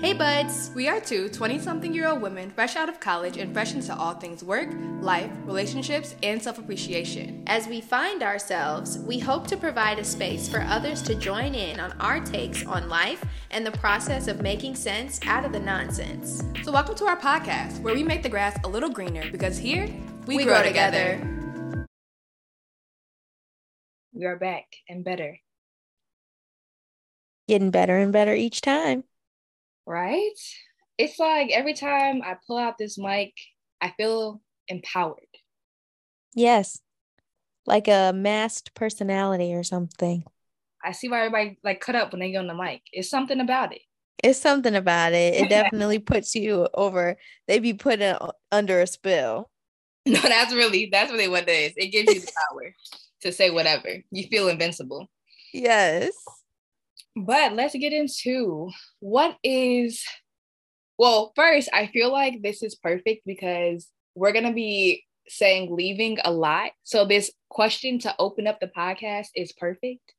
Hey buds! We are two 20 something year old women fresh out of college and fresh into all things work, life, relationships, and self appreciation. As we find ourselves, we hope to provide a space for others to join in on our takes on life and the process of making sense out of the nonsense. So, welcome to our podcast where we make the grass a little greener because here we, We grow, grow together. together. We are back and better, Getting better and better each time. Right? It's like every time I pull out this mic, I feel empowered. Yes. Like a masked personality or something. I see why everybody like cut up when they get on the mic. It's something about it. It's something about it. It definitely puts you over. They be put in, under a spell. No, that's really that's really what it is. It gives you the power to say whatever. You feel invincible. Yes. But let's get into what is well, first, I feel like this is perfect because we're gonna be saying leaving a lot. So this question to open up the podcast is perfect.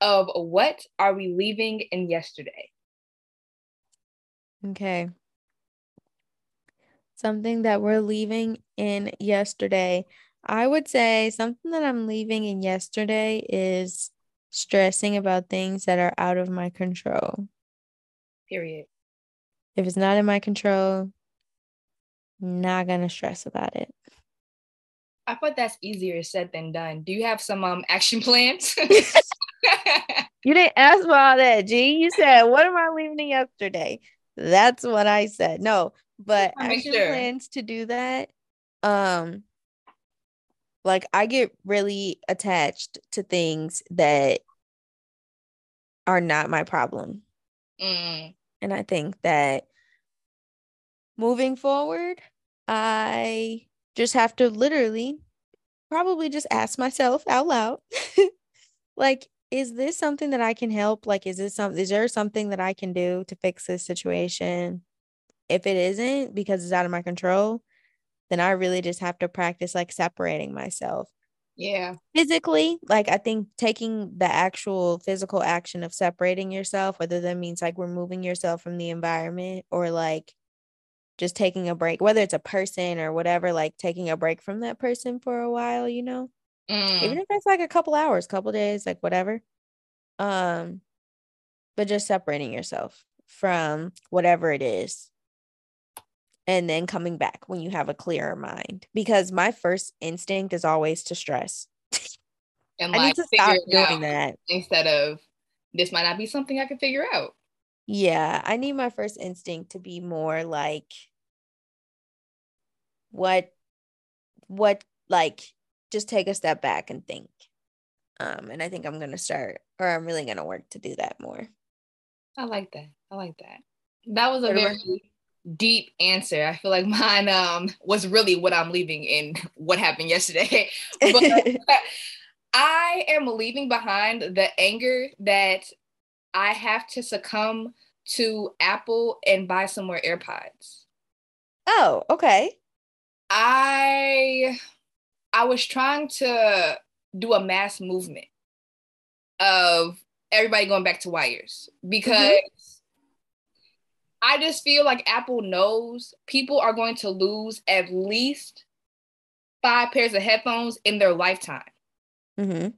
Of what are we leaving in yesterday? Okay. Something that we're leaving in yesterday. I would say something that I'm leaving in yesterday is stressing about things that are out of my control. Period. If it's not in my control, not gonna stress about it. I thought that's easier said than done. Do you have some um action plans? You didn't ask for all that, G. You said, "What am I leaving yesterday?" That's what I said. No, but action sure. plans to do that. Um, like I get really attached to things that are not my problem, Mm, and I think that moving forward, I just have to literally probably just ask myself out loud, like, is this something that I can help? Like, is this some, is there something that I can do to fix this situation? If it isn't because it's out of my control, then I really just have to practice like separating myself yeah. physically. Like, I think taking the actual physical action of separating yourself, whether that means like removing yourself from the environment or like just taking a break, whether it's a person or whatever, like taking a break from that person for a while, you know? Mm, even if it's like a couple hours, couple days, like whatever. Um, but just separating yourself from whatever it is. And then coming back when you have a clearer mind. Because my first instinct is always to stress. and I need to stop doing that. instead of this might not be something I can figure out. Yeah, I need my first instinct to be more like what what like just take a step back and think. Um, and I think I'm gonna start or I'm really gonna work to do that more. I like that. I like that. That was a very deep answer. I feel like mine um was really what I'm leaving in what happened yesterday. But I am leaving behind the anger that I have to succumb to Apple and buy some more AirPods. oh, okay. I I was trying to do a mass movement of everybody going back to wires because I just feel like Apple knows people are going to lose at least five pairs of headphones in their lifetime. Mm-hmm.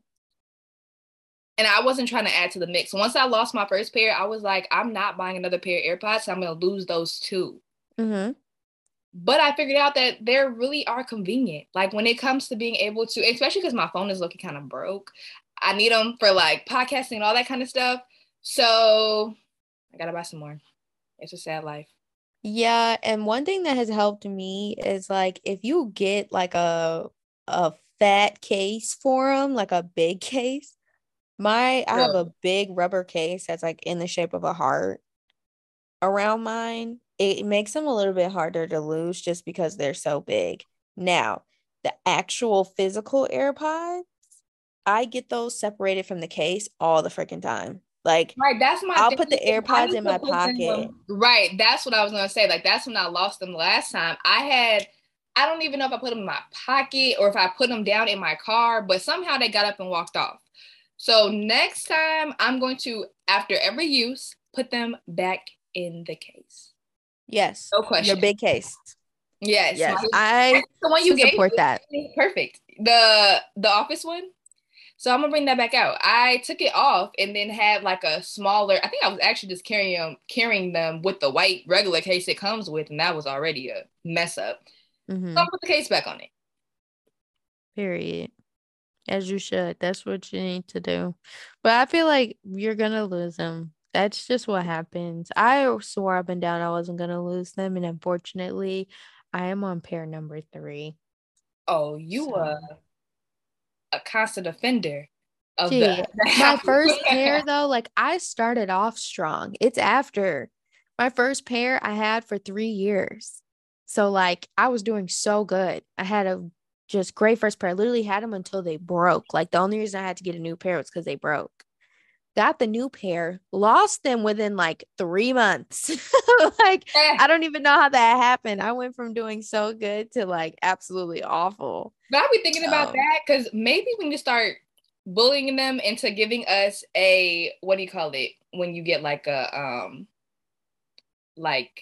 And I wasn't trying to add to the mix. Once I lost my first pair, I was like, I'm not buying another pair of AirPods. So I'm going to lose those two. Mm-hmm. But I figured out that they really are convenient. Like when it comes to being able to, especially because my phone is looking kind of broke, I need them for like podcasting and all that kind of stuff. So I gotta buy some more. It's a sad life. Yeah, and one thing that has helped me is like if you get like a a fat case for them, like a big case. My I have a big rubber case that's like in the shape of a heart around mine. It makes them a little bit harder to lose just because they're so big. Now, the actual physical AirPods, I get those separated from the case all the freaking time. Like Right. That's my I'll thing. put the AirPods in my them- pocket. Right. That's what I was gonna say. Like that's when I lost them last time. I had I don't even know if I put them in my pocket or if I put them down in my car, but somehow they got up and walked off. So next time I'm going to, after every use, put them back in the case. Yes. No question. Your big case. Yes. Yes. my- I the one you should gave support me perfect. The the office one. So I'm gonna bring that back out. I took it off and then had like a smaller. I think I was actually just carrying them, carrying them with the white regular case it comes with, and that was already a mess up. Mhm. So I put the case back on it. Period. As you should. That's what you need to do. But I feel like you're gonna lose them. That's just what happens. I swore up and down I wasn't gonna lose them, and unfortunately, I am on pair number three. Oh, you So- were a constant offender of Gee, the, the My first pair, though, like I started off strong. It's after my first pair I had for three years. So, like, I was doing so good. I had a just great first pair. I literally had them until they broke. Like, the only reason I had to get a new pair was because they broke. Got the new pair, lost them within like three months. like, Eh, I don't even know how that happened. I went from doing so good to like absolutely awful. But I'll be thinking about that because maybe when you start bullying them into giving us a what do you call it when you get like a um like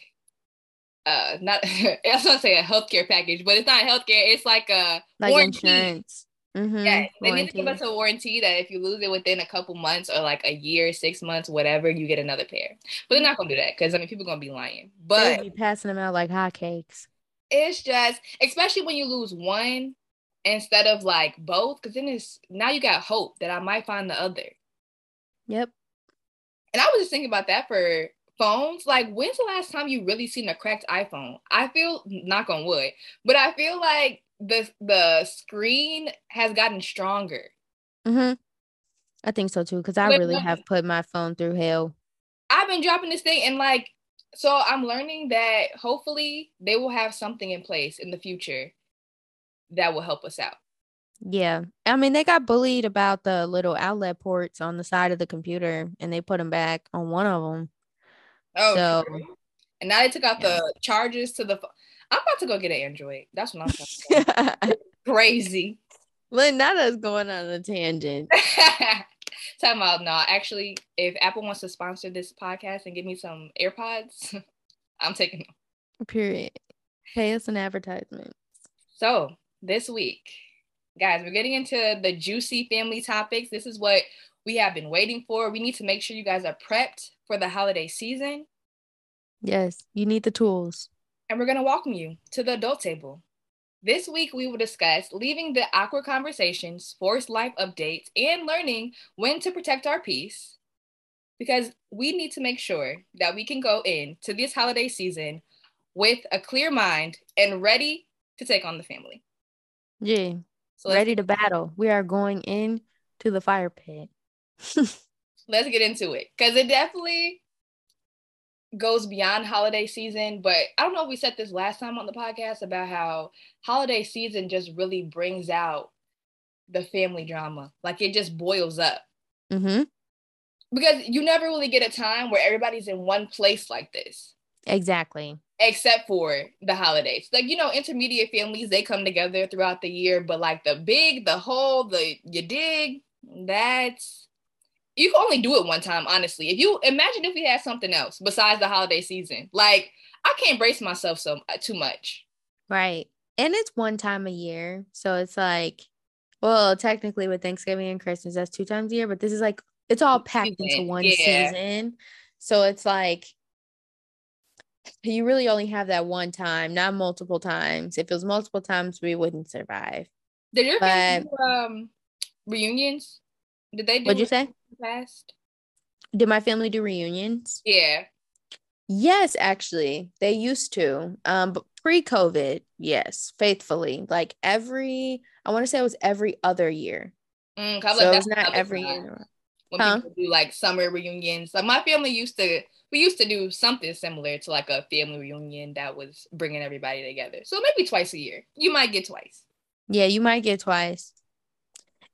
uh not I was gonna say a healthcare package, but it's not healthcare, it's like a Like warranty. insurance. Mhm, Yes, they need to give us a warranty that if you lose it within a couple months or like a year, six months, whatever, you get another pair. But they're not gonna do that because I mean people are gonna be lying. They But be passing them out like hotcakes. it's just especially when you lose one instead of like both because then it's now you got hope that i might find the other Yep. and i was just thinking about that for phones like when's the last time you really seen a cracked iphone i feel knock on wood but i feel like the the screen has gotten stronger Mm-hmm. I think so too, because I really have put my phone through hell. i've been dropping this thing and like so i'm learning that hopefully they will have something in place in the future that will help us out Yeah. I mean, they got bullied about the little outlet ports on the side of the computer and they put them back on one of them. Oh, So- true. and now they took out Yeah. the charges to the. I'm about to go get an Android. That's what I'm talking about. Crazy. Us going on a tangent. Time out. no, actually, if Apple wants to sponsor this podcast and give me some AirPods, I'm taking them. Period. Pay us an advertisement. So this week, guys, we're getting into the juicy family topics. This is what we have been waiting for. We need to make sure you guys are prepped for the holiday season. Yes, you need the tools. And we're going to welcome you to the adult table. This week, we will discuss leaving the awkward conversations, forced life updates, and learning when to protect our peace. Because we need to make sure that we can go into this holiday season with a clear mind and ready to take on the family. Yeah. So Ready to battle. We are going in to the fire pit. let's get into it because it definitely goes beyond holiday season. But I don't know if we said this last time on the podcast about how holiday season just really brings out the family drama. Like it just boils up mm-hmm. because you never really get a time where everybody's in one place like this. Exactly. Except for the holidays. Like, you know, intermediate families, they come together throughout the year, but like the big, the whole, the you dig, that's you can only do it one time, honestly. If you imagine if we had something else besides the holiday season, like I can't brace myself so uh, too much. Right. And it's one time a year. So it's like, well, technically with Thanksgiving and Christmas, that's two times a year, but this is like, it's all packed into one yeah. season. So it's like, you really only have that one time, not multiple times. If it was multiple times, we wouldn't survive. Did your family But- do, um reunions? Did they do What'd you say? Past? Did my family do reunions? Yeah. Yes, actually, they used to. Um, but pre-COVID, yes, faithfully. Like every, I want to say it was every other year. Mm, 'cause I was So like, it's that's not every time. year. when Huh? people do like summer reunions. Like my family used to, we used to do something similar to like a family reunion that was bringing everybody together. So maybe twice a year. You might get twice. Yeah, you might get twice.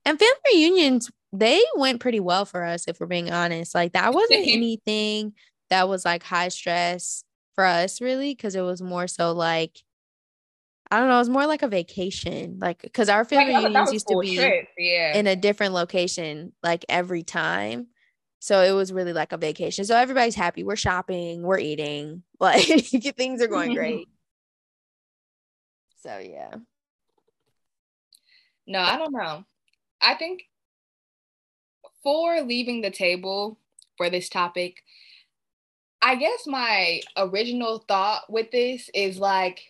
And family reunions, they went pretty well for us, if we're being honest. Like that wasn't anything that was like high stress for us, really, because it was more so like, I don't know, it was more like a vacation. Like, because our family Like, oh, that was- that reunions was used to be Yeah. in a different location like every time. So it was really like a vacation. So everybody's happy. We're shopping, we're eating, like things are going great. so yeah. No, I don't know. I think for leaving the table for this topic, I guess my original thought with this is like,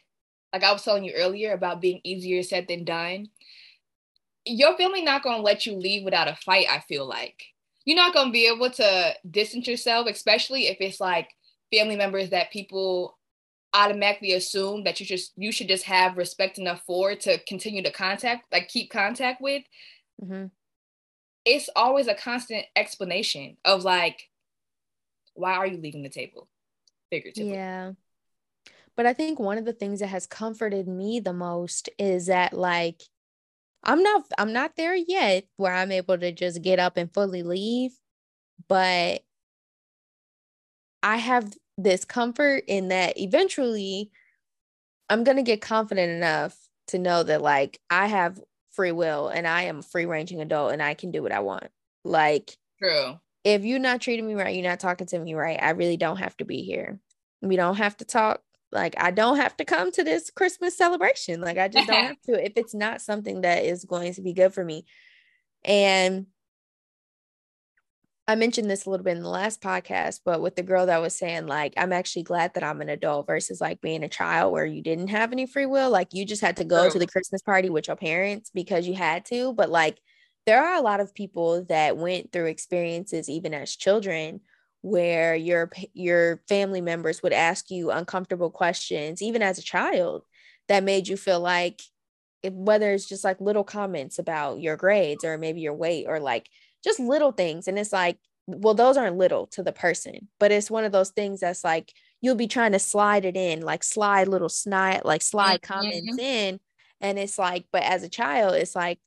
like I was telling you earlier about being easier said than done. Your family not gonna let you leave without a fight. I feel like you're not to be able to distance yourself, especially if it's like family members that people automatically assume that you just you should just have respect enough for to continue to contact like keep contact with mm-hmm. It's always a constant explanation of like why are you leaving the table? Figuratively. Yeah. But i think one of the things that has comforted me the most is that like I'm not I'm not there yet where I'm able to just get up and fully leave, but I have this comfort in that eventually I'm going to get confident enough to know that like I have free will and I am a free ranging adult and I can do what I want. Like True. If you're not treating me right, you're not talking to me right, I really don't have to be here. We don't have to talk like I don't have to come to this Christmas celebration. Like I just don't have to if it's not something that is going to be good for me. And I mentioned this a little bit in the last podcast, but with the girl that was saying, like, I'm actually glad that I'm an adult versus like being a child where you didn't have any free will. Like, you just had to go True. to the Christmas party with your parents because you had to. But like, there are a lot of people that went through experiences, even as children, where your your family members would ask you uncomfortable questions even as a child that made you feel like whether it's just like little comments about your grades or maybe your weight or like just little things and it's like well those aren't little to the person but it's one of those things that's like you'll be trying to slide it in like slide little snide like slide mm-hmm. comments in and it's like but as a child it's like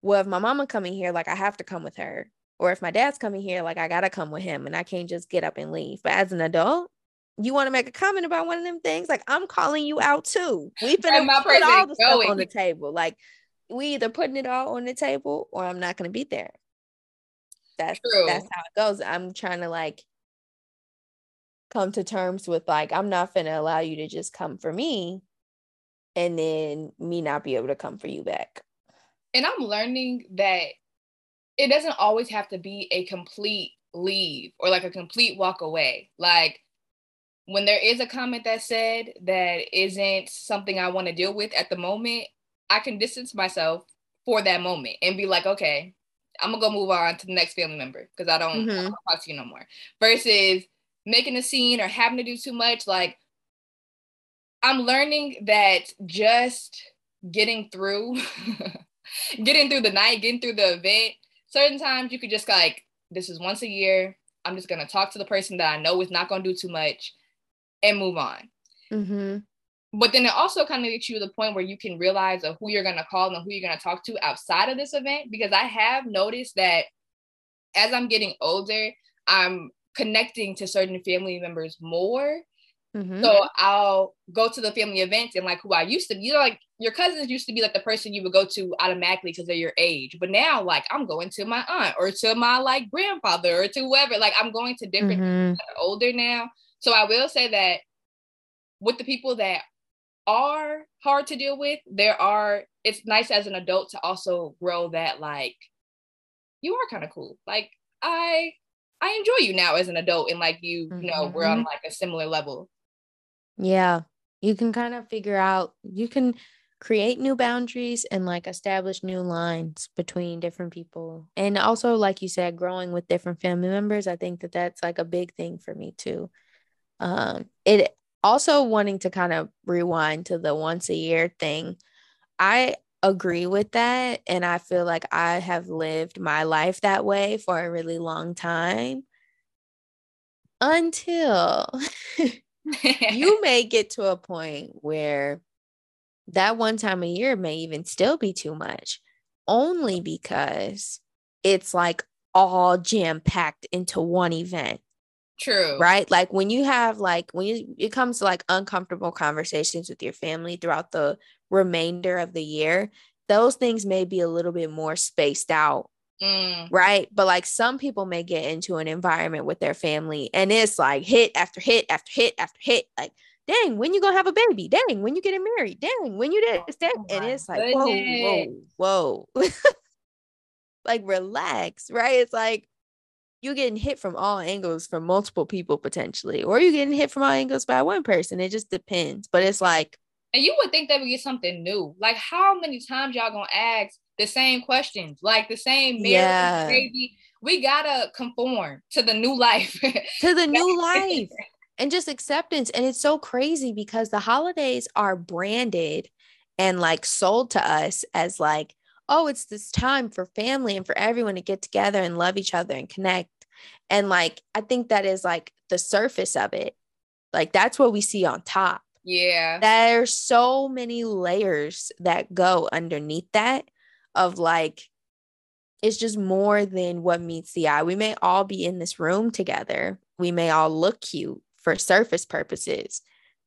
well if my mama coming here like i have to come with her or if my dad's coming here, like I gotta come with him and I can't just get up and leave. But as an adult, you want to make a comment about one of them things, like I'm calling you out too. We've been put all the going. stuff on the table. Like we either putting it all on the table or I'm not gonna be there. That's True. that's how it goes. I'm trying to like come to terms with like I'm not gonna allow you to just come for me and then me not be able to come for you back. And I'm learning that it doesn't always have to be a complete leave or like a complete walk away. Like when there is a comment that said that isn't something I want to deal with at the moment, I can distance myself for that moment and be like, okay, I'm gonna go move on to the next family member because I don't, mm-hmm. talk to you no more. Versus making a scene or having to do too much. Like I'm learning that just getting through, getting through the night, getting through the event certain times you could just like, this is once a year. I'm just gonna talk to the person that I know is not gonna do too much and move on. Mm-hmm. But then it also kind of gets you to the point where you can realize of who you're gonna call and who you're gonna talk to outside of this event. Because I have noticed that as I'm getting older, I'm connecting to certain family members more Mm-hmm. So I'll go to the family events and like who I used to, you know, like your cousins used to be like the person you would go to automatically because they're your age. But now, like I'm going to my aunt or to my like grandfather or to whoever. Like I'm going to different mm-hmm. older now. So I will say that with the people that are hard to deal with, there are it's nice as an adult to also grow that like you are kind of cool. Like I I enjoy you now as an adult and like you, mm-hmm. you know, we're on mm-hmm. like a similar level. Yeah. You can kind of figure out, you can create new boundaries and like establish new lines between different people. And also, like you said, growing with different family members, I think that that's like a big thing for me too. Um, it also wanting to kind of rewind to the once a year thing. I agree with that. And I feel like I have lived my life that way for a really long time until you may get to a point where that one time a year may even still be too much, only because it's like all jam packed into one event. True. Right? Like when you have like when you it comes to like uncomfortable conversations with your family throughout the remainder of the year, those things may be a little bit more spaced out Mm. right? But like some people may get into an environment with their family and it's like hit after hit after hit after hit. Like, dang, when you gonna have a baby? Dang, when you getting married? Dang, when you this? Dang. Oh and it's like, whoa, whoa, whoa. like relax, right? It's like you're getting hit from all angles from multiple people potentially, or you're getting hit from all angles by one person. It just depends. But it's like, And you would think that would get something new. Like, how many times y'all gonna ask the same questions? Like the same marriage, Yeah. baby. We gotta conform to the new life. to the new life and just acceptance. And it's so crazy because the holidays are branded and like sold to us as like, oh, it's this time for family and for everyone to get together and love each other and connect. And like, I think that is like the surface of it. Like, that's what we see on top. yeah. There's so many layers that go underneath that of like, it's just more than what meets the eye. We may all be in this room together. We may all look cute for surface purposes.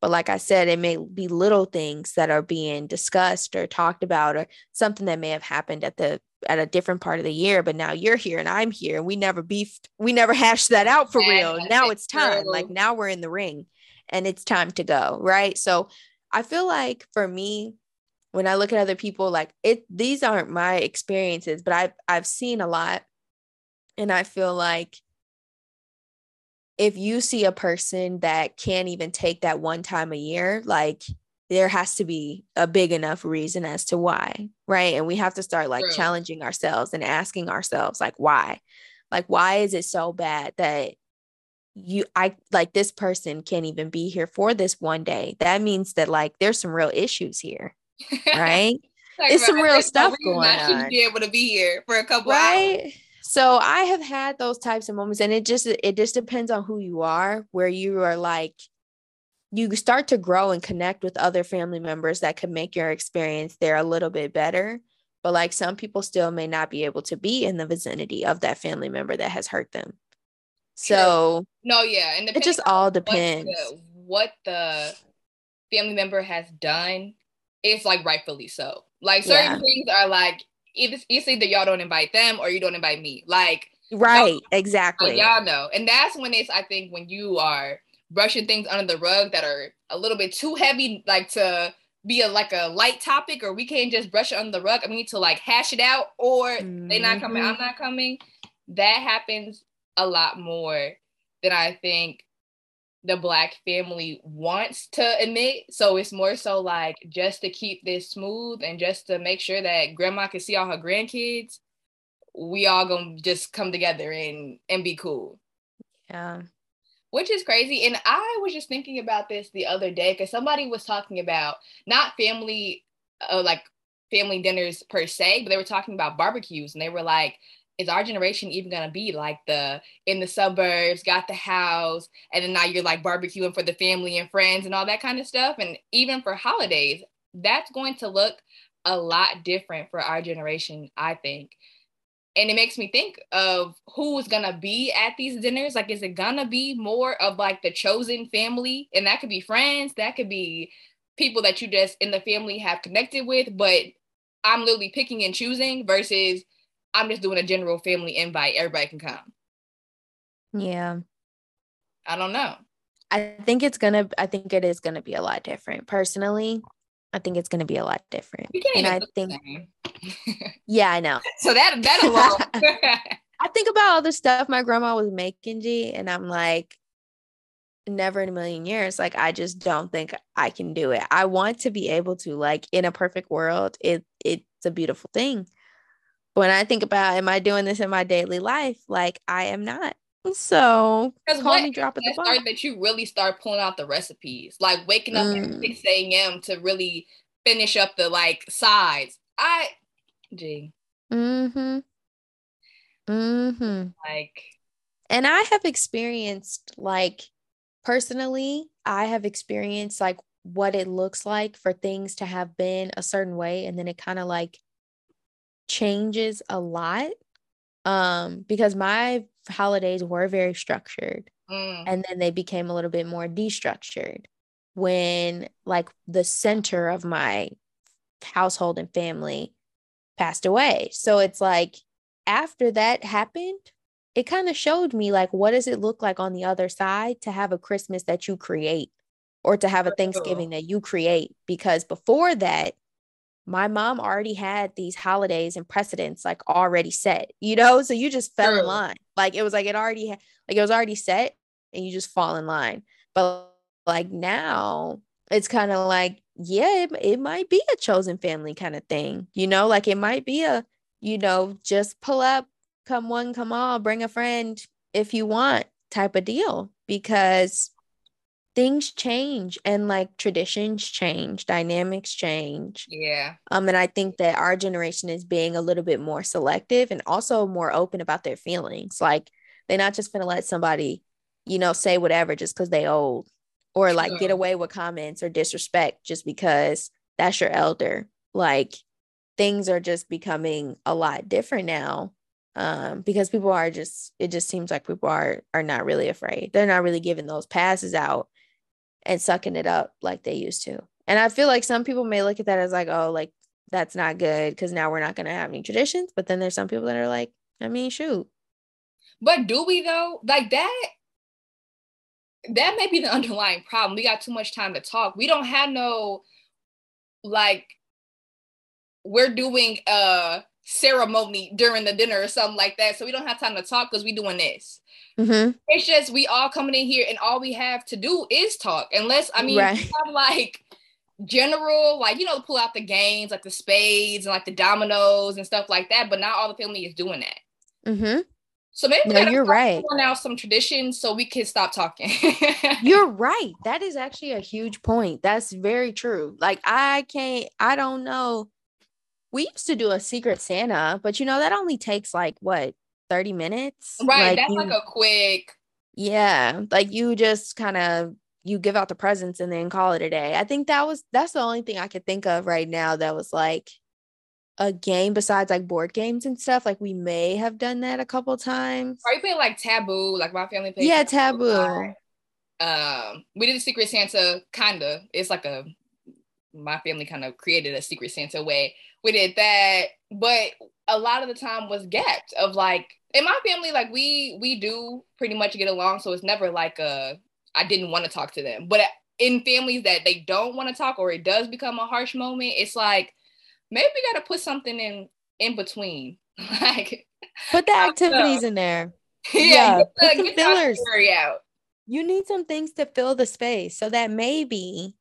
But like I said, it may be little things that are being discussed or talked about or something that may have happened at the at a different part of the year, but now you're here and I'm here and we never beefed, we never hashed that out for real. Now it's it's time. true. Like now we're in the ring and it's time to go, right? So I feel like for me, when I look at other people, like it, these aren't my experiences, but I've I've seen a lot, and I feel like if you see a person that can't even take that one time a year, like there has to be a big enough reason as to why, right? And we have to start like challenging ourselves and asking ourselves, like, why? Like, why is it so bad that you I like this person can't even be here for this one day? That means that like there's some real issues here, right? It's some real no oh, stuff I going on. be able to be here for a couple hours. So i have had those types of moments and it just it just depends on who you are where you are like you start to grow and connect with other family members that could make your experience there a little bit better but like some people still may not be able to be in the vicinity of that family member that has hurt them so No, yeah, and it just all depends what the, what the family member has done, it's like rightfully so. Like certain Yeah. things are like either it's either y'all don't invite them or you don't invite me. Like right like, exactly y'all know, and that's when it's I think when you are brushing things under the rug that are a little bit too heavy, like to be a like a light topic, or we can't just brush it under the rug. I mean to like hash it out, or they not coming. I'm mm-hmm. not coming. That happens a lot more than I think the black family wants to admit. So it's more so like just to keep this smooth and just to make sure that grandma can see all her grandkids, we all gonna just come together and and be cool. yeah Which is crazy. And I was just thinking about this the other day because somebody was talking about not family, uh, like family dinners per se, but they were talking about barbecues and they were like, is our generation even gonna be like the in the suburbs, got the house, and then now you're like barbecuing for the family and friends and all that kind of stuff. And even for holidays, that's going to look a lot different for our generation, I think and it makes me think of who's gonna be at these dinners. Like, is it gonna be more of like the chosen family? And that could be friends, that could be people that you just in the family have connected with, but I'm literally picking and choosing versus I'm just doing a general family invite. Everybody can come. yeah I don't know. I think it's gonna I think it is gonna be a lot different. Personally, I think it's gonna be a lot different. You can't And even I think yeah, I know. so that that alone. I think about all the stuff my grandma was making, G, and I'm like, never in a million years. Like, I just don't think I can do it. I want to be able to, like, in a perfect world, it it's a beautiful thing. When I think about am I doing this in my daily life, like I am not. So Because call me drop at the that you really start pulling out the recipes, like waking up Mm. at 6 a.m. to really finish up the like sides. I, gee, Mm-hmm. Mm-hmm. like, And I have experienced like personally, I have experienced like what it looks like for things to have been a certain way and then it kind of like changes a lot. Um because my holidays were very structured mm, and then they became a little bit more destructured when like the center of my household and family passed away. So it's like after that happened, it kind of showed me like what does it look like on the other side to have a Christmas that you create or to have a Thanksgiving that you create because before that my mom already had these holidays and precedents like already set, you know? So you just fell in line. Like it was like it already like it was already set and you just fall in line. But like now it's kind of like yeah, it, it might be a chosen family kind of thing, you know? Like it might be a, you know, just pull up, come one, come all, bring a friend if you want type of deal because things change and like traditions change, dynamics change. Yeah. Um, and I think that our generation is being a little bit more selective and also more open about their feelings. Like they're not just gonna let somebody, you know, say whatever just because they old or like get away with comments or disrespect just because that's your elder. Like things are just becoming a lot different now um, because people are just it just seems like people are are not really afraid they're not really giving those passes out and sucking it up like they used to. And I feel like some people may look at that as like, oh, like that's not good because now we're not going to have any traditions. But then there's some people that are like, I mean, shoot. But do we though? Like that, that may be the underlying problem. We got too much time to talk. We don't have no, like, we're doing a ceremony during the dinner or something like that. So we don't have time to talk because we're doing this. Mm-hmm. It's just we all coming in here and all we have to do is talk. Unless I mean, right. have like general, like you know, pull out the games like the spades and like the dominoes and stuff like that. But not all the family is doing that. Mm-hmm. So maybe no, you're right. Now some traditions so we can stop talking. you're right. That is actually a huge point. That's very true. Like I can't. I don't know. We used to do a secret Santa, but you know that only takes like what 30 minutes. Right. Like that's you, like a quick. Yeah. Like you just kind of you give out the presents and then call it a day. I think that was that's the only thing I could think of right now that was like a game besides like board games and stuff. Like we may have done that a couple times. Are you playing like taboo? Like my family played. Yeah, taboo. taboo. Um, we did a Secret Santa kinda. It's like a my family kind of created a Secret Santa way. We did that, but a lot of the time was gapped of like in my family like we we do pretty much get along so it's never like a I didn't want to talk to them. But in families that they don't want to talk or it does become a harsh moment it's like maybe we got to put something in in between. Like put the activities in there. Yeah, yeah get the, put some fillers. out. You need some things to fill the space so that maybe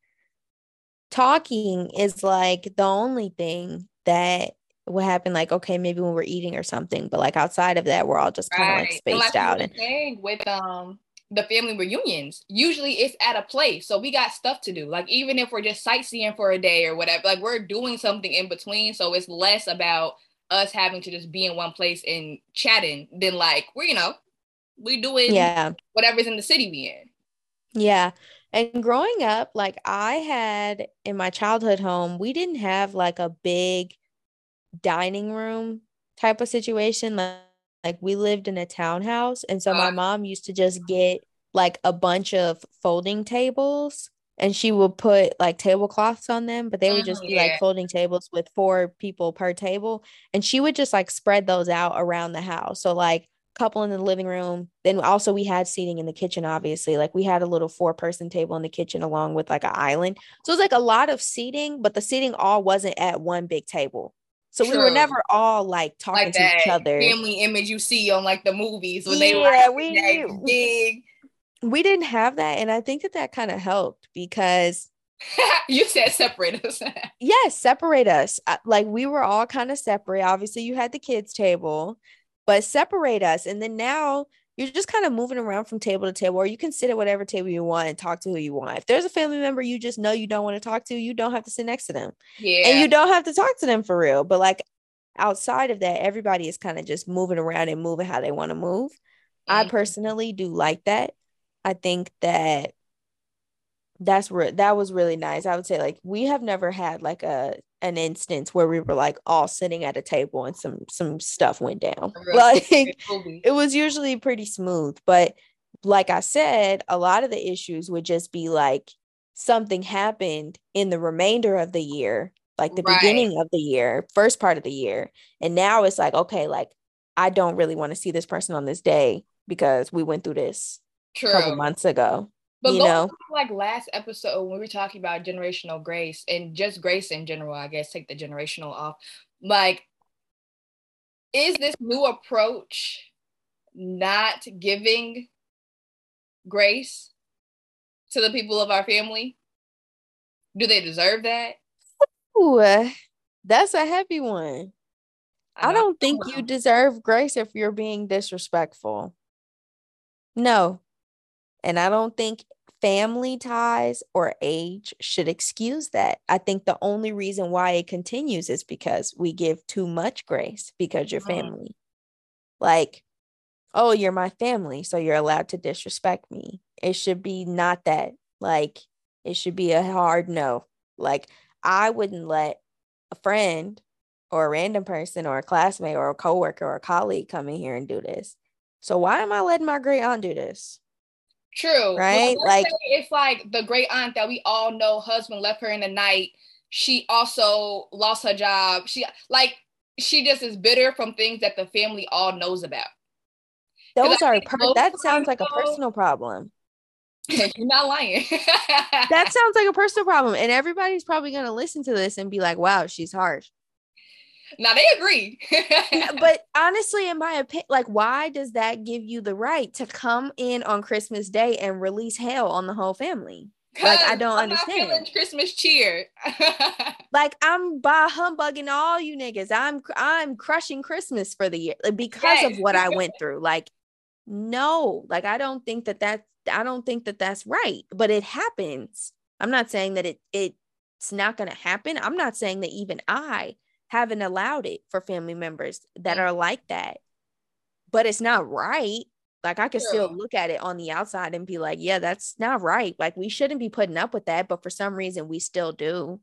talking is like the only thing that what happened like okay maybe when we're eating or something but like outside of that we're all just kind of right. like spaced like out and saying with um the family reunions usually it's at a place so we got stuff to do. Like even if we're just sightseeing for a day or whatever like we're doing something in between so it's less about us having to just be in one place and chatting than like we're you know we doing yeah. whatever's in the city we in. Yeah and growing up like i had in my childhood home we didn't have like a big dining room type of situation. Like, like we lived in a townhouse. And so my mom used to just get like a bunch of folding tables and she would put like tablecloths on them, but they would just mm-hmm, be yeah. like folding tables with four people per table. And she would just like spread those out around the house. So like couple in the living room. Then also we had seating in the kitchen, obviously. Like we had a little four person table in the kitchen along with like an island. So it was like a lot of seating, but the seating all wasn't at one big table. So True. we were never all like talking like to each other. Family image you see on like the movies when yeah, they were we, big. We didn't have that, and I think that that kind of helped because you said separate us. yes, separate us. Uh, like we were all kind of separate. Obviously, you had the kids' table, but separate us. And then now you're just kind of moving around from table to table, or you can sit at whatever table you want and talk to who you want. If there's a family member you just know you don't want to talk to, you don't have to sit next to them. Yeah. And you don't have to talk to them for real. But like outside of that, everybody is kind of just moving around and moving how they want to move. Mm-hmm. I personally do like that. I think that that's re- that was really nice. I would say like we have never had like a an instance where we were like all sitting at a table and some some stuff went down. Like it was usually pretty smooth, but like I said, a lot of the issues would just be like something happened in the remainder of the year, like the right. beginning of the year, first part of the year, and now it's like okay, like I don't really want to see this person on this day because we went through this True. a couple months ago. But you know, like last episode when we were talking about generational grace and just grace in general, I guess take the generational off. Like, is this new approach not giving grace to the people of our family? Do they deserve that? Ooh, uh, that's a heavy one. I don't think you deserve grace if you're being disrespectful. No. And I don't think family ties or age should excuse that. I think the only reason why it continues is because we give too much grace because you're Mhm. family. Like, oh, you're my family, so you're allowed to disrespect me. It should be not that. Like, it should be a hard no. Like, I wouldn't let a friend or a random person or a classmate or a coworker or a colleague come in here and do this. So why am I letting my great aunt do this? True. Right? Well, Like- it's like the great aunt that we all know husband left her in the night. She also lost her job. She like she just is bitter from things that the family all knows about. Those are per- that sounds like a personal problem. You're not lying. That sounds like a personal problem. And everybody's probably gonna listen to this and be like, wow, she's harsh. Now they agree. but honestly, in my opinion, like, why does that give you the right to come in on Christmas Day and release hell on the whole family? Like, I don't I'm understand. Christmas cheer. Like, I'm by humbugging all you niggas. I'm I'm crushing Christmas for the year because Yes. of what I went through. Like, no, like I don't think that that's I don't think that that's right. But it happens. I'm not saying that it it's not going to happen. I'm not saying that even I haven't allowed it for family members that Mm. are like that. But it's not right. Like I can still look at it on the outside and be like, yeah, that's not right. Like we shouldn't be putting up with that, but for some reason we still do.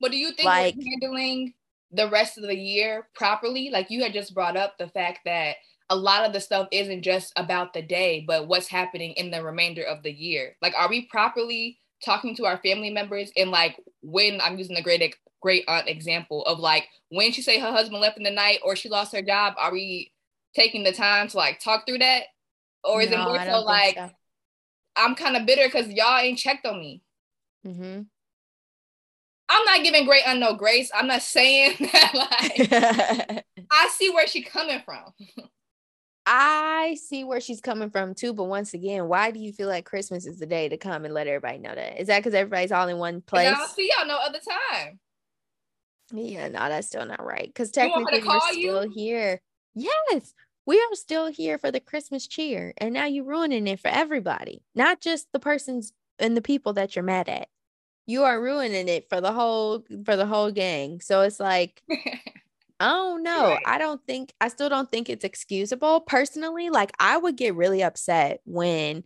But do you think Like- we're handling the rest of the year properly? Like you had just brought up the fact that a lot of the stuff isn't just about the day, but what's happening in the remainder of the year. Like, are we properly talking to our family members? And like, when I'm using the great great aunt example of like when she say her husband left in the night or she lost her job, are we taking the time to like talk through that, or is it more so like so. I'm kind of bitter because y'all ain't checked on me? Mm-hmm. I'm not giving great aunt no grace. I'm not saying that like. I see where she coming from. I see where she's coming from too, but once again, why do you feel like Christmas is the day to come and let everybody know that? Is that because everybody's all in one place? I'll see y'all no other time. Yeah, no, that's still not right. Because You want me to technically we're you? still here. Yes, we are still here for the Christmas cheer, and now you're ruining it for everybody, not just the persons and the people that you're mad at. You are ruining it for the whole for the whole gang. So it's like I don't know. Right. I don't think I still don't think it's excusable. Personally, like I would get really upset when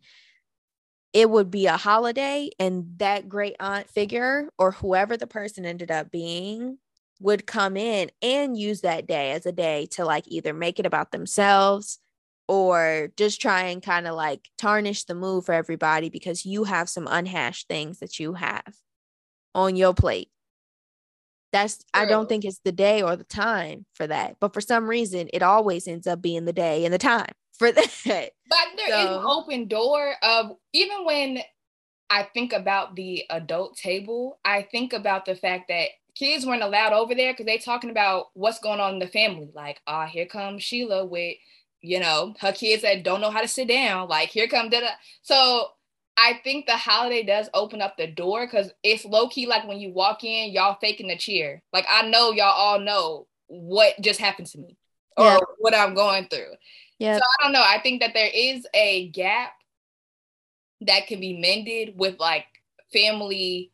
it would be a holiday and that great aunt figure or whoever the person ended up being would come in and use that day as a day to like either make it about themselves or just try and kind of like tarnish the mood for everybody because you have some unhashed things that you have on your plate. That's I don't think it's the day or the time for that. But for some reason, it always ends up being the day and the time for that. But there is an open door of even when I think about the adult table, I think about the fact that kids weren't allowed over there because they talking about what's going on in the family. Like, ah, here comes Sheila with, you know, her kids that don't know how to sit down. Like, here come da da. So I think the holiday does open up the door because it's low key like when you walk in, y'all faking the cheer. Like I know y'all all know what just happened to me or Yeah. what I'm going through. Yeah. So I don't know. I think that there is a gap that can be mended with like family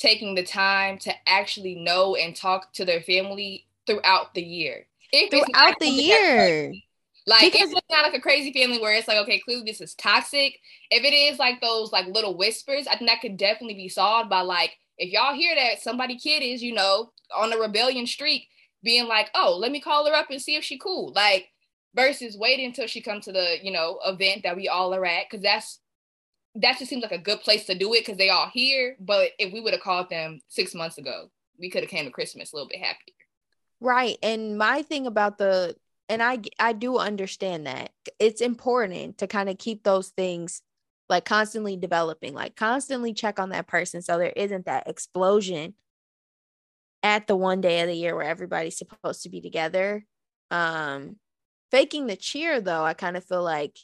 taking the time to actually know and talk to their family throughout the year. If Throughout the year. Like Because- if it's not like a crazy family where it's like, okay, clearly this is toxic. If it is like those like little whispers, I think that could definitely be solved by like if y'all hear that somebody kid is, you know, on a rebellion streak, being like, oh, let me call her up and see if she cool. Like versus waiting until she comes to the, you know, event that we all are at. Cause that's that just seems like a good place to do it because they all here. But if we would have called them six months ago, we could have came to Christmas a little bit happier. Right. And my thing about the and I I do understand that. It's important to kind of keep those things like constantly developing, like constantly check on that person so there isn't that explosion at the one day of the year where everybody's supposed to be together. Um faking the cheer though, I kind of feel like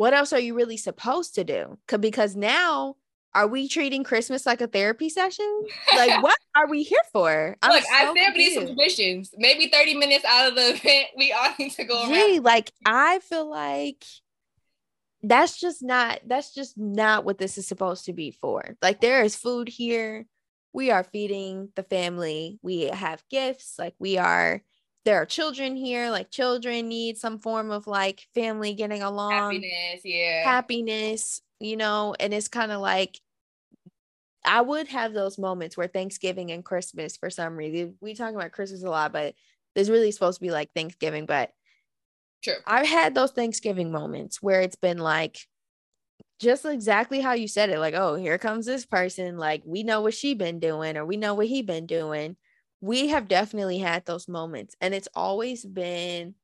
what else are you really supposed to do? Because now are we treating Christmas like a therapy session? Like, what are we here for? I'm Look, so I need some traditions. Maybe 30 minutes out of the event, we all need to go Gee, around. Like, I feel like that's just not that's just not what this is supposed to be for. Like, there is food here. We are feeding the family. We have gifts. Like, we are there are children here like children need some form of like family getting along happiness yeah happiness you know, and it's kind of like I would have those moments where Thanksgiving and Christmas, for some reason, we talk about Christmas a lot, but there's really supposed to be like Thanksgiving. But True. I've had those Thanksgiving moments where it's been like just exactly how you said it. Like, oh, here comes this person. Like, we know what she been doing, or we know what he been doing. We have definitely had those moments, and it's always been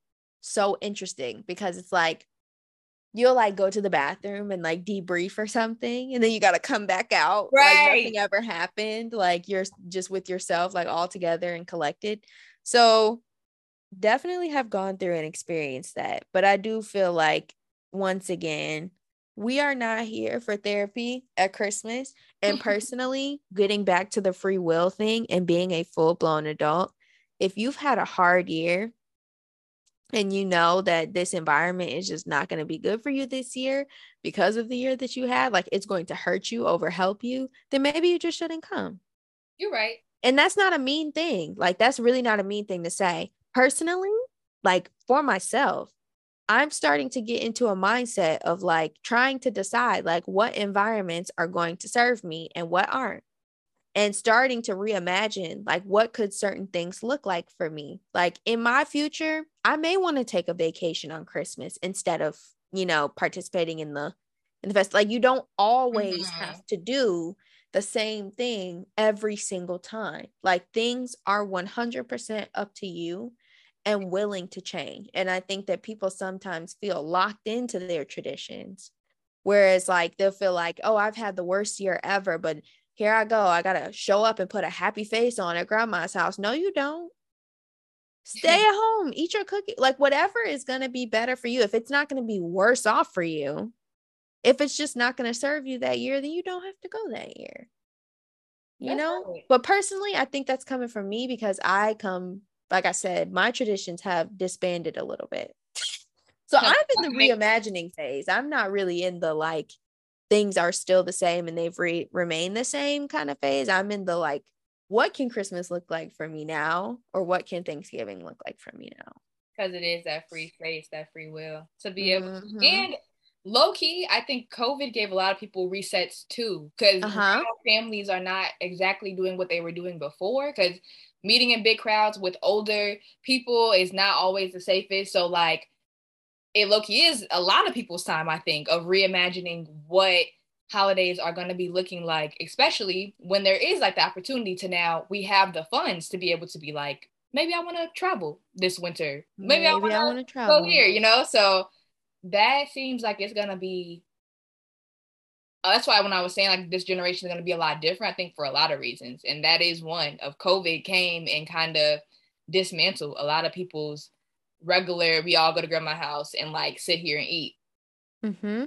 so interesting because it's like you'll like go to the bathroom and like debrief or something and then you got to come back out right. like nothing ever happened like you're just with yourself like all together and collected. So definitely have gone through and experienced that but i do feel like once again we are not here for therapy at christmas and personally getting back to the free will thing and being a full-blown adult if you've had a hard year and you know that this environment is just not going to be good for you this year because of the year that you had, like it's going to hurt you over help you, then maybe you just shouldn't come. You're right. And that's not a mean thing. Like, that's really not a mean thing to say. Personally, like for myself, I'm starting to get into a mindset of like trying to decide like what environments are going to serve me and what aren't and starting to reimagine like what could certain things look like for me. Like in my future i may want to take a vacation on christmas instead of you know participating in the in the fest like you don't always mm-hmm. have to do the same thing every single time. Like things are 100% up to you and willing to change and i think that people sometimes feel locked into their traditions whereas like they'll feel like oh i've had the worst year ever but here I go. I gotta show up and put a happy face on at grandma's house. No, you don't. Stay at home, eat your cookie, like whatever is gonna be better for you. If it's not gonna be worse off for you, if it's just not gonna serve you that year, then you don't have to go that year. You that's know? Right. But personally, I think that's coming from me because I come, like I said, my traditions have disbanded a little bit. So I'm in the reimagining phase. I'm not really in the like things are still the same and they've re- remained the same kind of phase. I'm in the like, what can Christmas look like for me now? Or what can Thanksgiving look like for me now? Because it is that free space, that free will to be able mm-hmm. and low key, I think COVID gave a lot of people resets too. Because uh-huh. families are not exactly doing what they were doing before. Because meeting in big crowds with older people is not always the safest. So like it low key is a lot of people's time, I think, of reimagining what holidays are going to be looking like, especially when there is like the opportunity to now we have the funds to be able to be like, maybe I want to travel this winter. Maybe, maybe I want to travel go here, you know? So that seems like it's going to be. Uh, that's why when I was saying like this generation is going to be a lot different, I think for a lot of reasons. And that is one of COVID came and kind of dismantled a lot of people's regular we all go to grandma's house and like sit here and eat. Mm-hmm.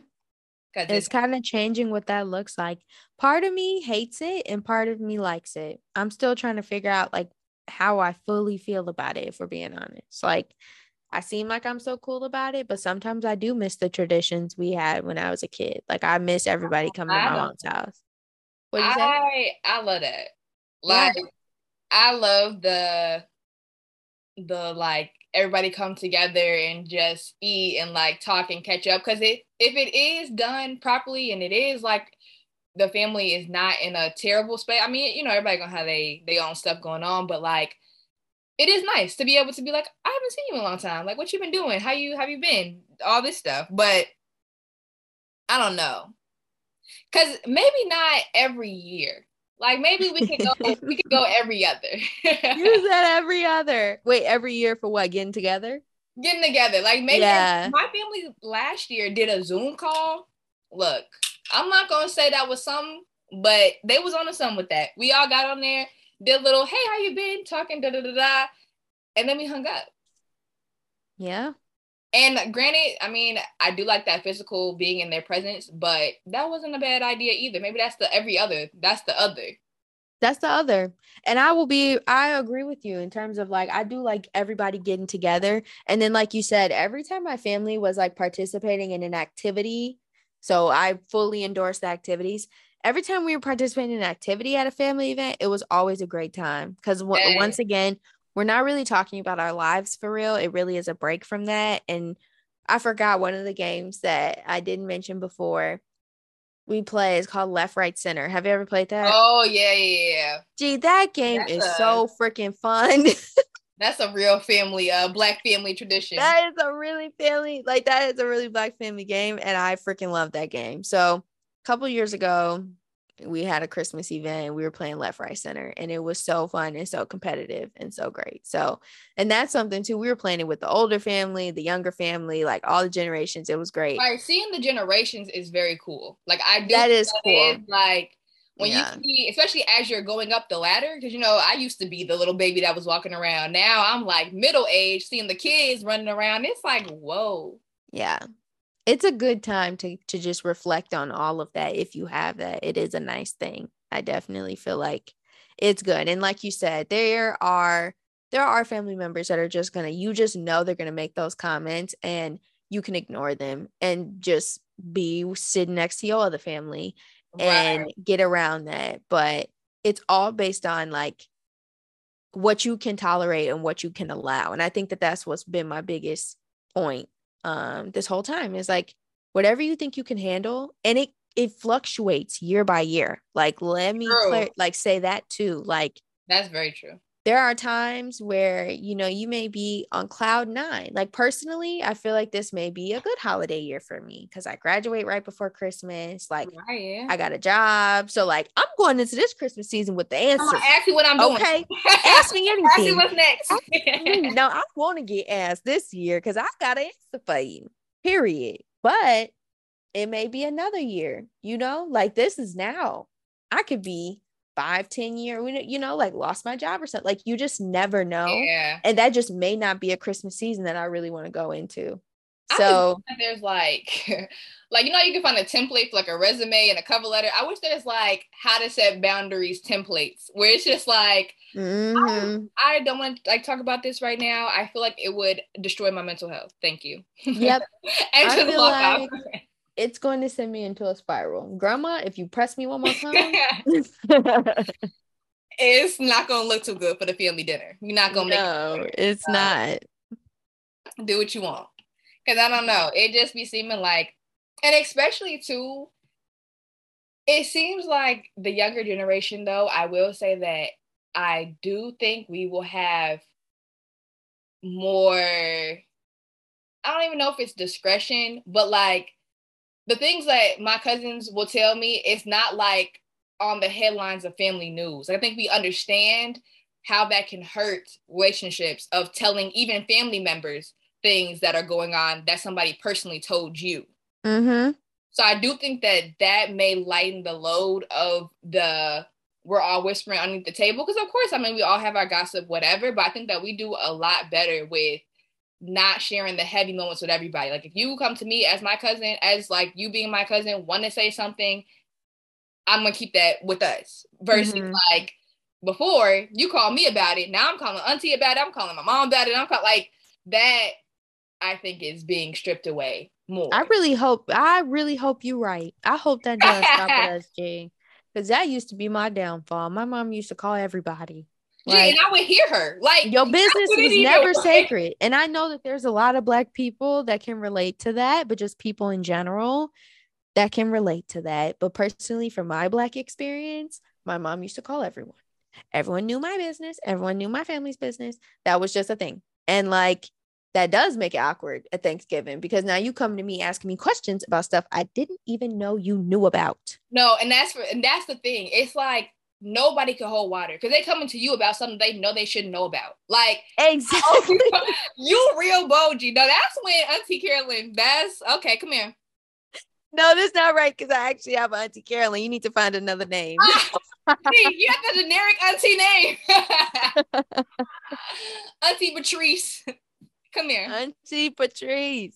Because it's, it's kind of changing what that looks like. Part of me hates it and part of me likes it. I'm still trying to figure out like how i fully feel about it if we're being honest. Like I seem like I'm so cool about it, but sometimes I do miss the traditions we had when I was a kid. Like I miss oh, everybody coming to my mom's house. What I say? I love that. Like yeah. I love the the like everybody come together and just eat and like talk and catch up because it if it is done properly and it is like the family is not in a terrible space i mean you know everybody gonna have they they own stuff going on but like it is nice to be able to be like i haven't seen you in a long time like what you been doing how you have you been all this stuff but i don't know because maybe not every year like maybe we could go we could go every other. you said every other. Wait, every year for what? Getting together? getting together. Like maybe Yeah. my family last year did a Zoom call. Look, I'm not gonna say that was something, but they was on to something with that. We all got on there, did a little, hey, how you been? Talking da da da da, and then we hung up. Yeah. And granted, I mean, I do like that physical being in their presence, but that wasn't a bad idea either. Maybe that's the every other. That's the other. That's the other. And I will be, I agree with you in terms of like, I do like everybody getting together. And then, like you said, every time my family was like participating in an activity, so I fully endorse the activities. Every time we were participating in an activity at a family event, it was always a great time. Because Yes. once again, we're not really talking about our lives for real. It really is a break from that. And I forgot one of the games that I didn't mention before. We play is called Left, Right, Center. Have you ever played that? Oh yeah, yeah, yeah. Gee, that game That's is a- so freaking fun. That's a real family, uh, black family tradition. that is a really family, like that is a really black family game, and I freaking love that game. So, couple years ago, we had a Christmas event. And we were playing Left, Right, Center, and it was so fun and so competitive and so great. So, and that's something too. We were playing it with the older family, the younger family, like all the generations. It was great. Like seeing the generations is very cool. Like I do That is cool. is, like when Yeah. you see, especially as you're going up the ladder, because you know I used to be the little baby that was walking around. Now I'm like middle age, seeing the kids running around. It's like whoa. yeah it's a good time to to just reflect on all of that if you have that. It is a nice thing. I definitely feel like it's good. And like you said there are there are family members that are just gonna you just know they're gonna make those comments and you can ignore them and just be sitting next to your other family and get around that. But it's all based on like what you can tolerate and what you can allow. And i think that that's what's been my biggest point um this whole time is like whatever you think you can handle and it it fluctuates year by year like let me clar- like say that too like That's very true. There are times where you know you may be on cloud nine like personally i feel like this may be a good holiday year for me because i graduate right before christmas like Right, i got a job so like i'm going into this christmas season with the answer I'm gonna ask you what I'm doing. okay ask me anything Ask me what's next. No, I want to get asked this year because I got an answer for you. Period. But it may be another year, you know, like this is now. I could be five, ten year, you know, like lost my job or something. Like you just never know. yeah. And that just may not be a Christmas season that I really want to go into. So there's like like you know you can find a template for like a resume and a cover letter. I wish there's like how to set boundaries templates where it's just like mhm. I don't want to like talk about this right now. I feel like it would destroy my mental health. Thank you. yep, and I feel like- it's going to send me into a spiral. Grandma, if you press me one more time. it's not gonna look too good for the family dinner. You're not gonna no, it's Uh, not. do what you want. Cause I don't know. It just be seeming like and especially too, it seems like the younger generation though, I will say that I do think we will have more I don't even know if it's discretion, but like the things that my cousins will tell me, it's not like on the headlines of family news. I think we understand how that can hurt relationships of telling even family members things that are going on that somebody personally told you. Mm-hmm. So I do think that that may lighten the load of the we're all whispering underneath the table because of course I mean we all have our gossip whatever, but I think that we do a lot better with not sharing the heavy moments with everybody. Like if you come to me as my cousin, as like you being my cousin, want to say something, I'm gonna keep that with us. Versus Mhm. like before, you call me about it. Now I'm calling auntie about it. I'm calling my mom about it. I'm calling like that. I think is being stripped away more. I really hope I really hope you're right. I hope that does stop with us, G. Because that used to be my downfall. My mom used to call everybody. Like, and I would hear her like your business even never work. sacred. And I know that there's a lot of black people that can relate to that, but just people in general that can relate to that. But personally, from my black experience, my mom used to call everyone. Everyone knew my business, everyone knew my family's business. That was just a thing. And like that does make it awkward at Thanksgiving because now you come to me asking me questions about stuff I didn't even know you knew about. No, and that's for and that's the thing. It's like nobody can hold water because they coming to you about something they know they shouldn't know about. Like exactly, you real boji. No, that's when Auntie Carolyn. That's okay. Come here. No, that's not right because I actually have Auntie Carolyn. You need to find another name. Ah, see, you have the generic auntie name. auntie Patrice. Come here. Auntie Patrice.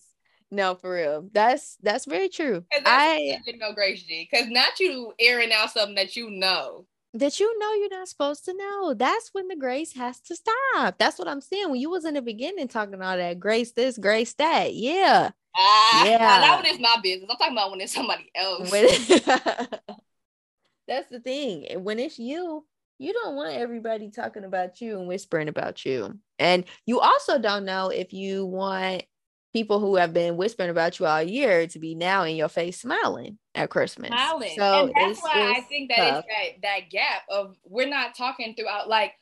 No, for real. That's that's very true. That's I no grace G. Cause not you airing out something that you know. That you know you're not supposed to know. That's when the grace has to stop. That's what I'm saying. When you was in the beginning talking all that grace this, grace that. Yeah. Uh, yeah. That one is my business. I'm talking about when it's somebody else. That's the thing. When it's you, you don't want everybody talking about you and whispering about you. And you also don't know if you want people who have been whispering about you all year to be now in your face smiling at Christmas. Smiling. So and that's why I think that tough. it's that, that gap of we're not talking throughout like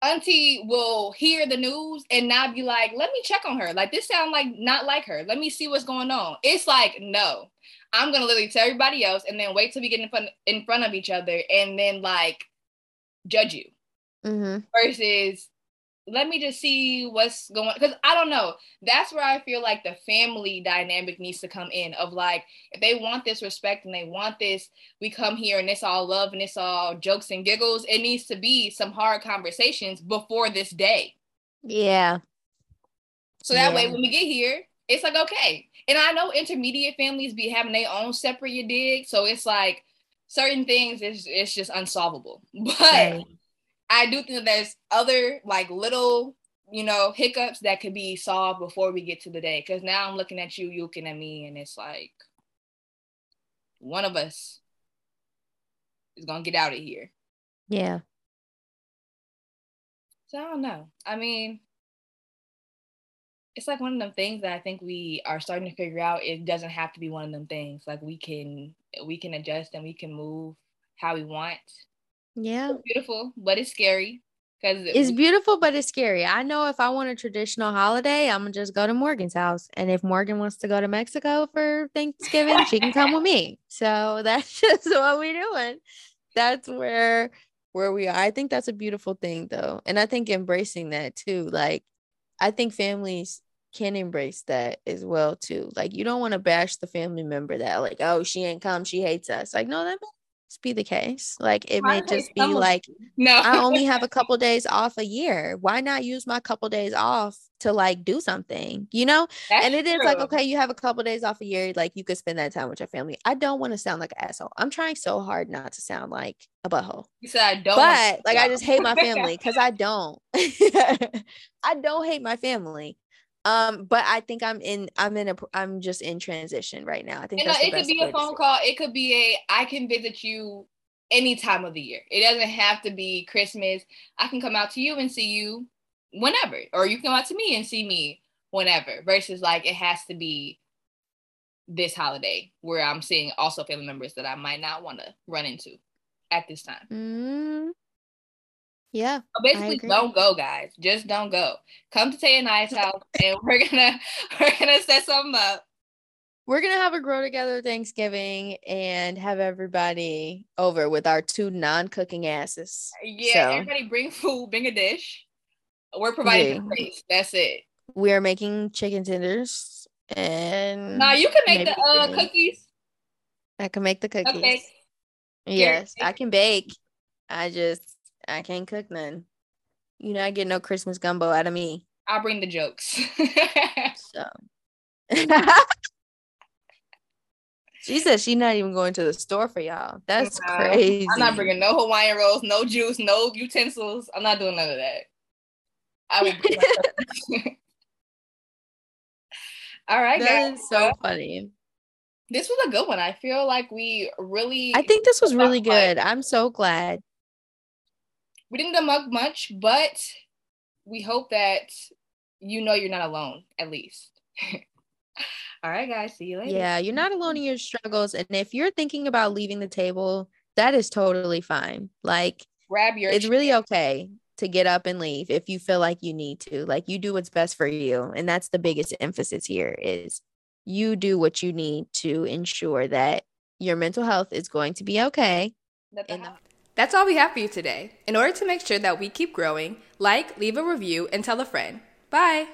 auntie will hear the news and not be like, let me check on her. Like this sound like not like her. Let me see what's going on. It's like, no, I'm gonna literally tell everybody else and then wait till we get in front in front of each other and then like judge you. Mm-hmm. Versus let me just see what's going because I don't know. That's where I feel like the family dynamic needs to come in of like if they want this respect and they want this, we come here and it's all love and it's all jokes and giggles. It needs to be some hard conversations before this day. Yeah. So that yeah. way when we get here, it's like okay. And I know intermediate families be having their own separate you dig. So it's like certain things is it's just unsolvable. But right I do think that there's other like little, you know, hiccups that could be solved before we get to the day. Cause now I'm looking at you, you looking at me, and it's like one of us is gonna get out of here. Yeah. So I don't know. I mean, it's like one of them things that I think we are starting to figure out. It doesn't have to be one of them things. Like we can we can adjust and we can move how we want yeah. It's beautiful, but it's scary. Because it's beautiful, but it's scary. I know if I want a traditional holiday, I'm gonna just go to Morgan's house. And if Morgan wants to go to Mexico for Thanksgiving, she can come with me. So that's just what we're doing. That's where where we are. I think that's a beautiful thing though. And I think embracing that too. Like I think families can embrace that as well too. Like you don't want to bash the family member that like, oh, she ain't come, she hates us. Like, no, that be the case. Like it may just be like, no, I only have a couple days off a year. Why not use my couple days off to like do something, you know? That's and it is true. like, okay, you have a couple days off a year, like you could spend that time with your family. I don't want to sound like an asshole. I'm trying so hard not to sound like a butthole. You said I don't, but like I just hate my family because I don't. I don't hate my family um but i think i'm in i'm in a i'm just in transition right now. I think you know, it could be a phone call it. could be a i can visit you any time of the year. It doesn't have to be christmas. I can come out to you and see you whenever or you can come out to me and see me whenever versus like it has to be this holiday where i'm seeing also family members that i might not want to run into at this time. Mm, yeah. So basically, don't go, guys. Just don't go. Come to Tay and I's house, and we're gonna we're gonna set something up. We're gonna have a grow together Thanksgiving and have everybody over with our two non-cooking asses. Yeah, so, everybody bring food, bring a dish. We're providing yeah. That's it. We are making chicken tenders and now you can make the uh, cookies. I can make the cookies. Okay. Yes, I can bake. I just I can't cook none. You know, I get no Christmas gumbo out of me. I'll bring the jokes. so she said she's not even going to the store for y'all. That's no, crazy. I'm not bringing no Hawaiian rolls, no juice, no utensils. I'm not doing none of that. I will bring All right, that guys. is so funny. This was a good one. I feel like we really I think this was really good. I'm so glad we didn't mug much, but we hope that you know you're not alone, at least. All right, guys. See you later. Yeah, you're not alone in your struggles. And if you're thinking about leaving the table, that is totally fine. Like, grab your. It's really okay to get up and leave if you feel like you need to. Like, you do what's best for you. And that's the biggest emphasis here is you do what you need to ensure that your mental health is going to be okay. That's all we have for you today. In order to make sure that we keep growing, like, leave a review, and tell a friend. Bye!